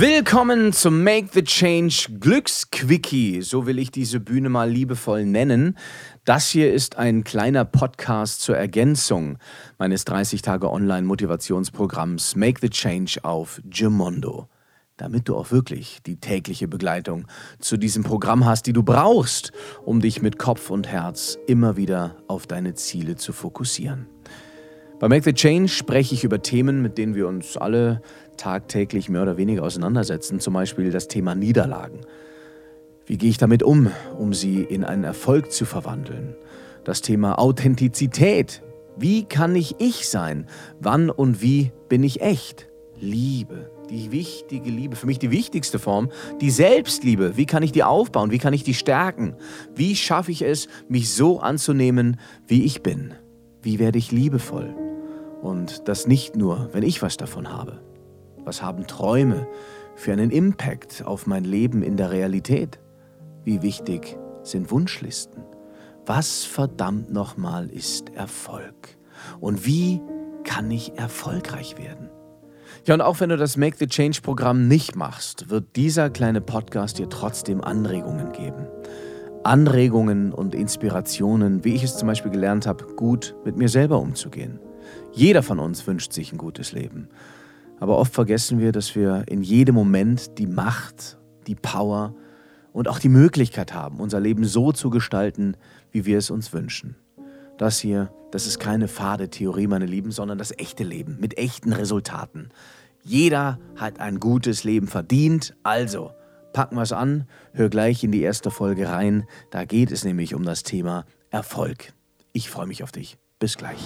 Willkommen zum Make the Change Glücksquickie, so will ich diese Bühne mal liebevoll nennen. Das hier ist ein kleiner Podcast zur Ergänzung meines 30 Tage Online Motivationsprogramms Make the Change auf Gemondo. Damit du auch wirklich die tägliche Begleitung zu diesem Programm hast, die du brauchst, um dich mit Kopf und Herz immer wieder auf deine Ziele zu fokussieren. Bei Make the Change spreche ich über Themen, mit denen wir uns alle tagtäglich mehr oder weniger auseinandersetzen, zum Beispiel das Thema Niederlagen. Wie gehe ich damit um, um sie in einen Erfolg zu verwandeln? Das Thema Authentizität. Wie kann ich ich sein? Wann und wie bin ich echt? Liebe, die wichtige Liebe, für mich die wichtigste Form, die Selbstliebe. Wie kann ich die aufbauen? Wie kann ich die stärken? Wie schaffe ich es, mich so anzunehmen, wie ich bin? Wie werde ich liebevoll? Und das nicht nur, wenn ich was davon habe. Was haben Träume für einen Impact auf mein Leben in der Realität? Wie wichtig sind Wunschlisten? Was verdammt nochmal ist Erfolg? Und wie kann ich erfolgreich werden? Ja, und auch wenn du das Make the Change Programm nicht machst, wird dieser kleine Podcast dir trotzdem Anregungen geben. Anregungen und Inspirationen, wie ich es zum Beispiel gelernt habe, gut mit mir selber umzugehen. Jeder von uns wünscht sich ein gutes Leben. Aber oft vergessen wir, dass wir in jedem Moment die Macht, die Power und auch die Möglichkeit haben, unser Leben so zu gestalten, wie wir es uns wünschen. Das hier, das ist keine fade Theorie, meine Lieben, sondern das echte Leben mit echten Resultaten. Jeder hat ein gutes Leben verdient, also packen wir es an, hör gleich in die erste Folge rein. Da geht es nämlich um das Thema Erfolg. Ich freue mich auf dich. Bis gleich.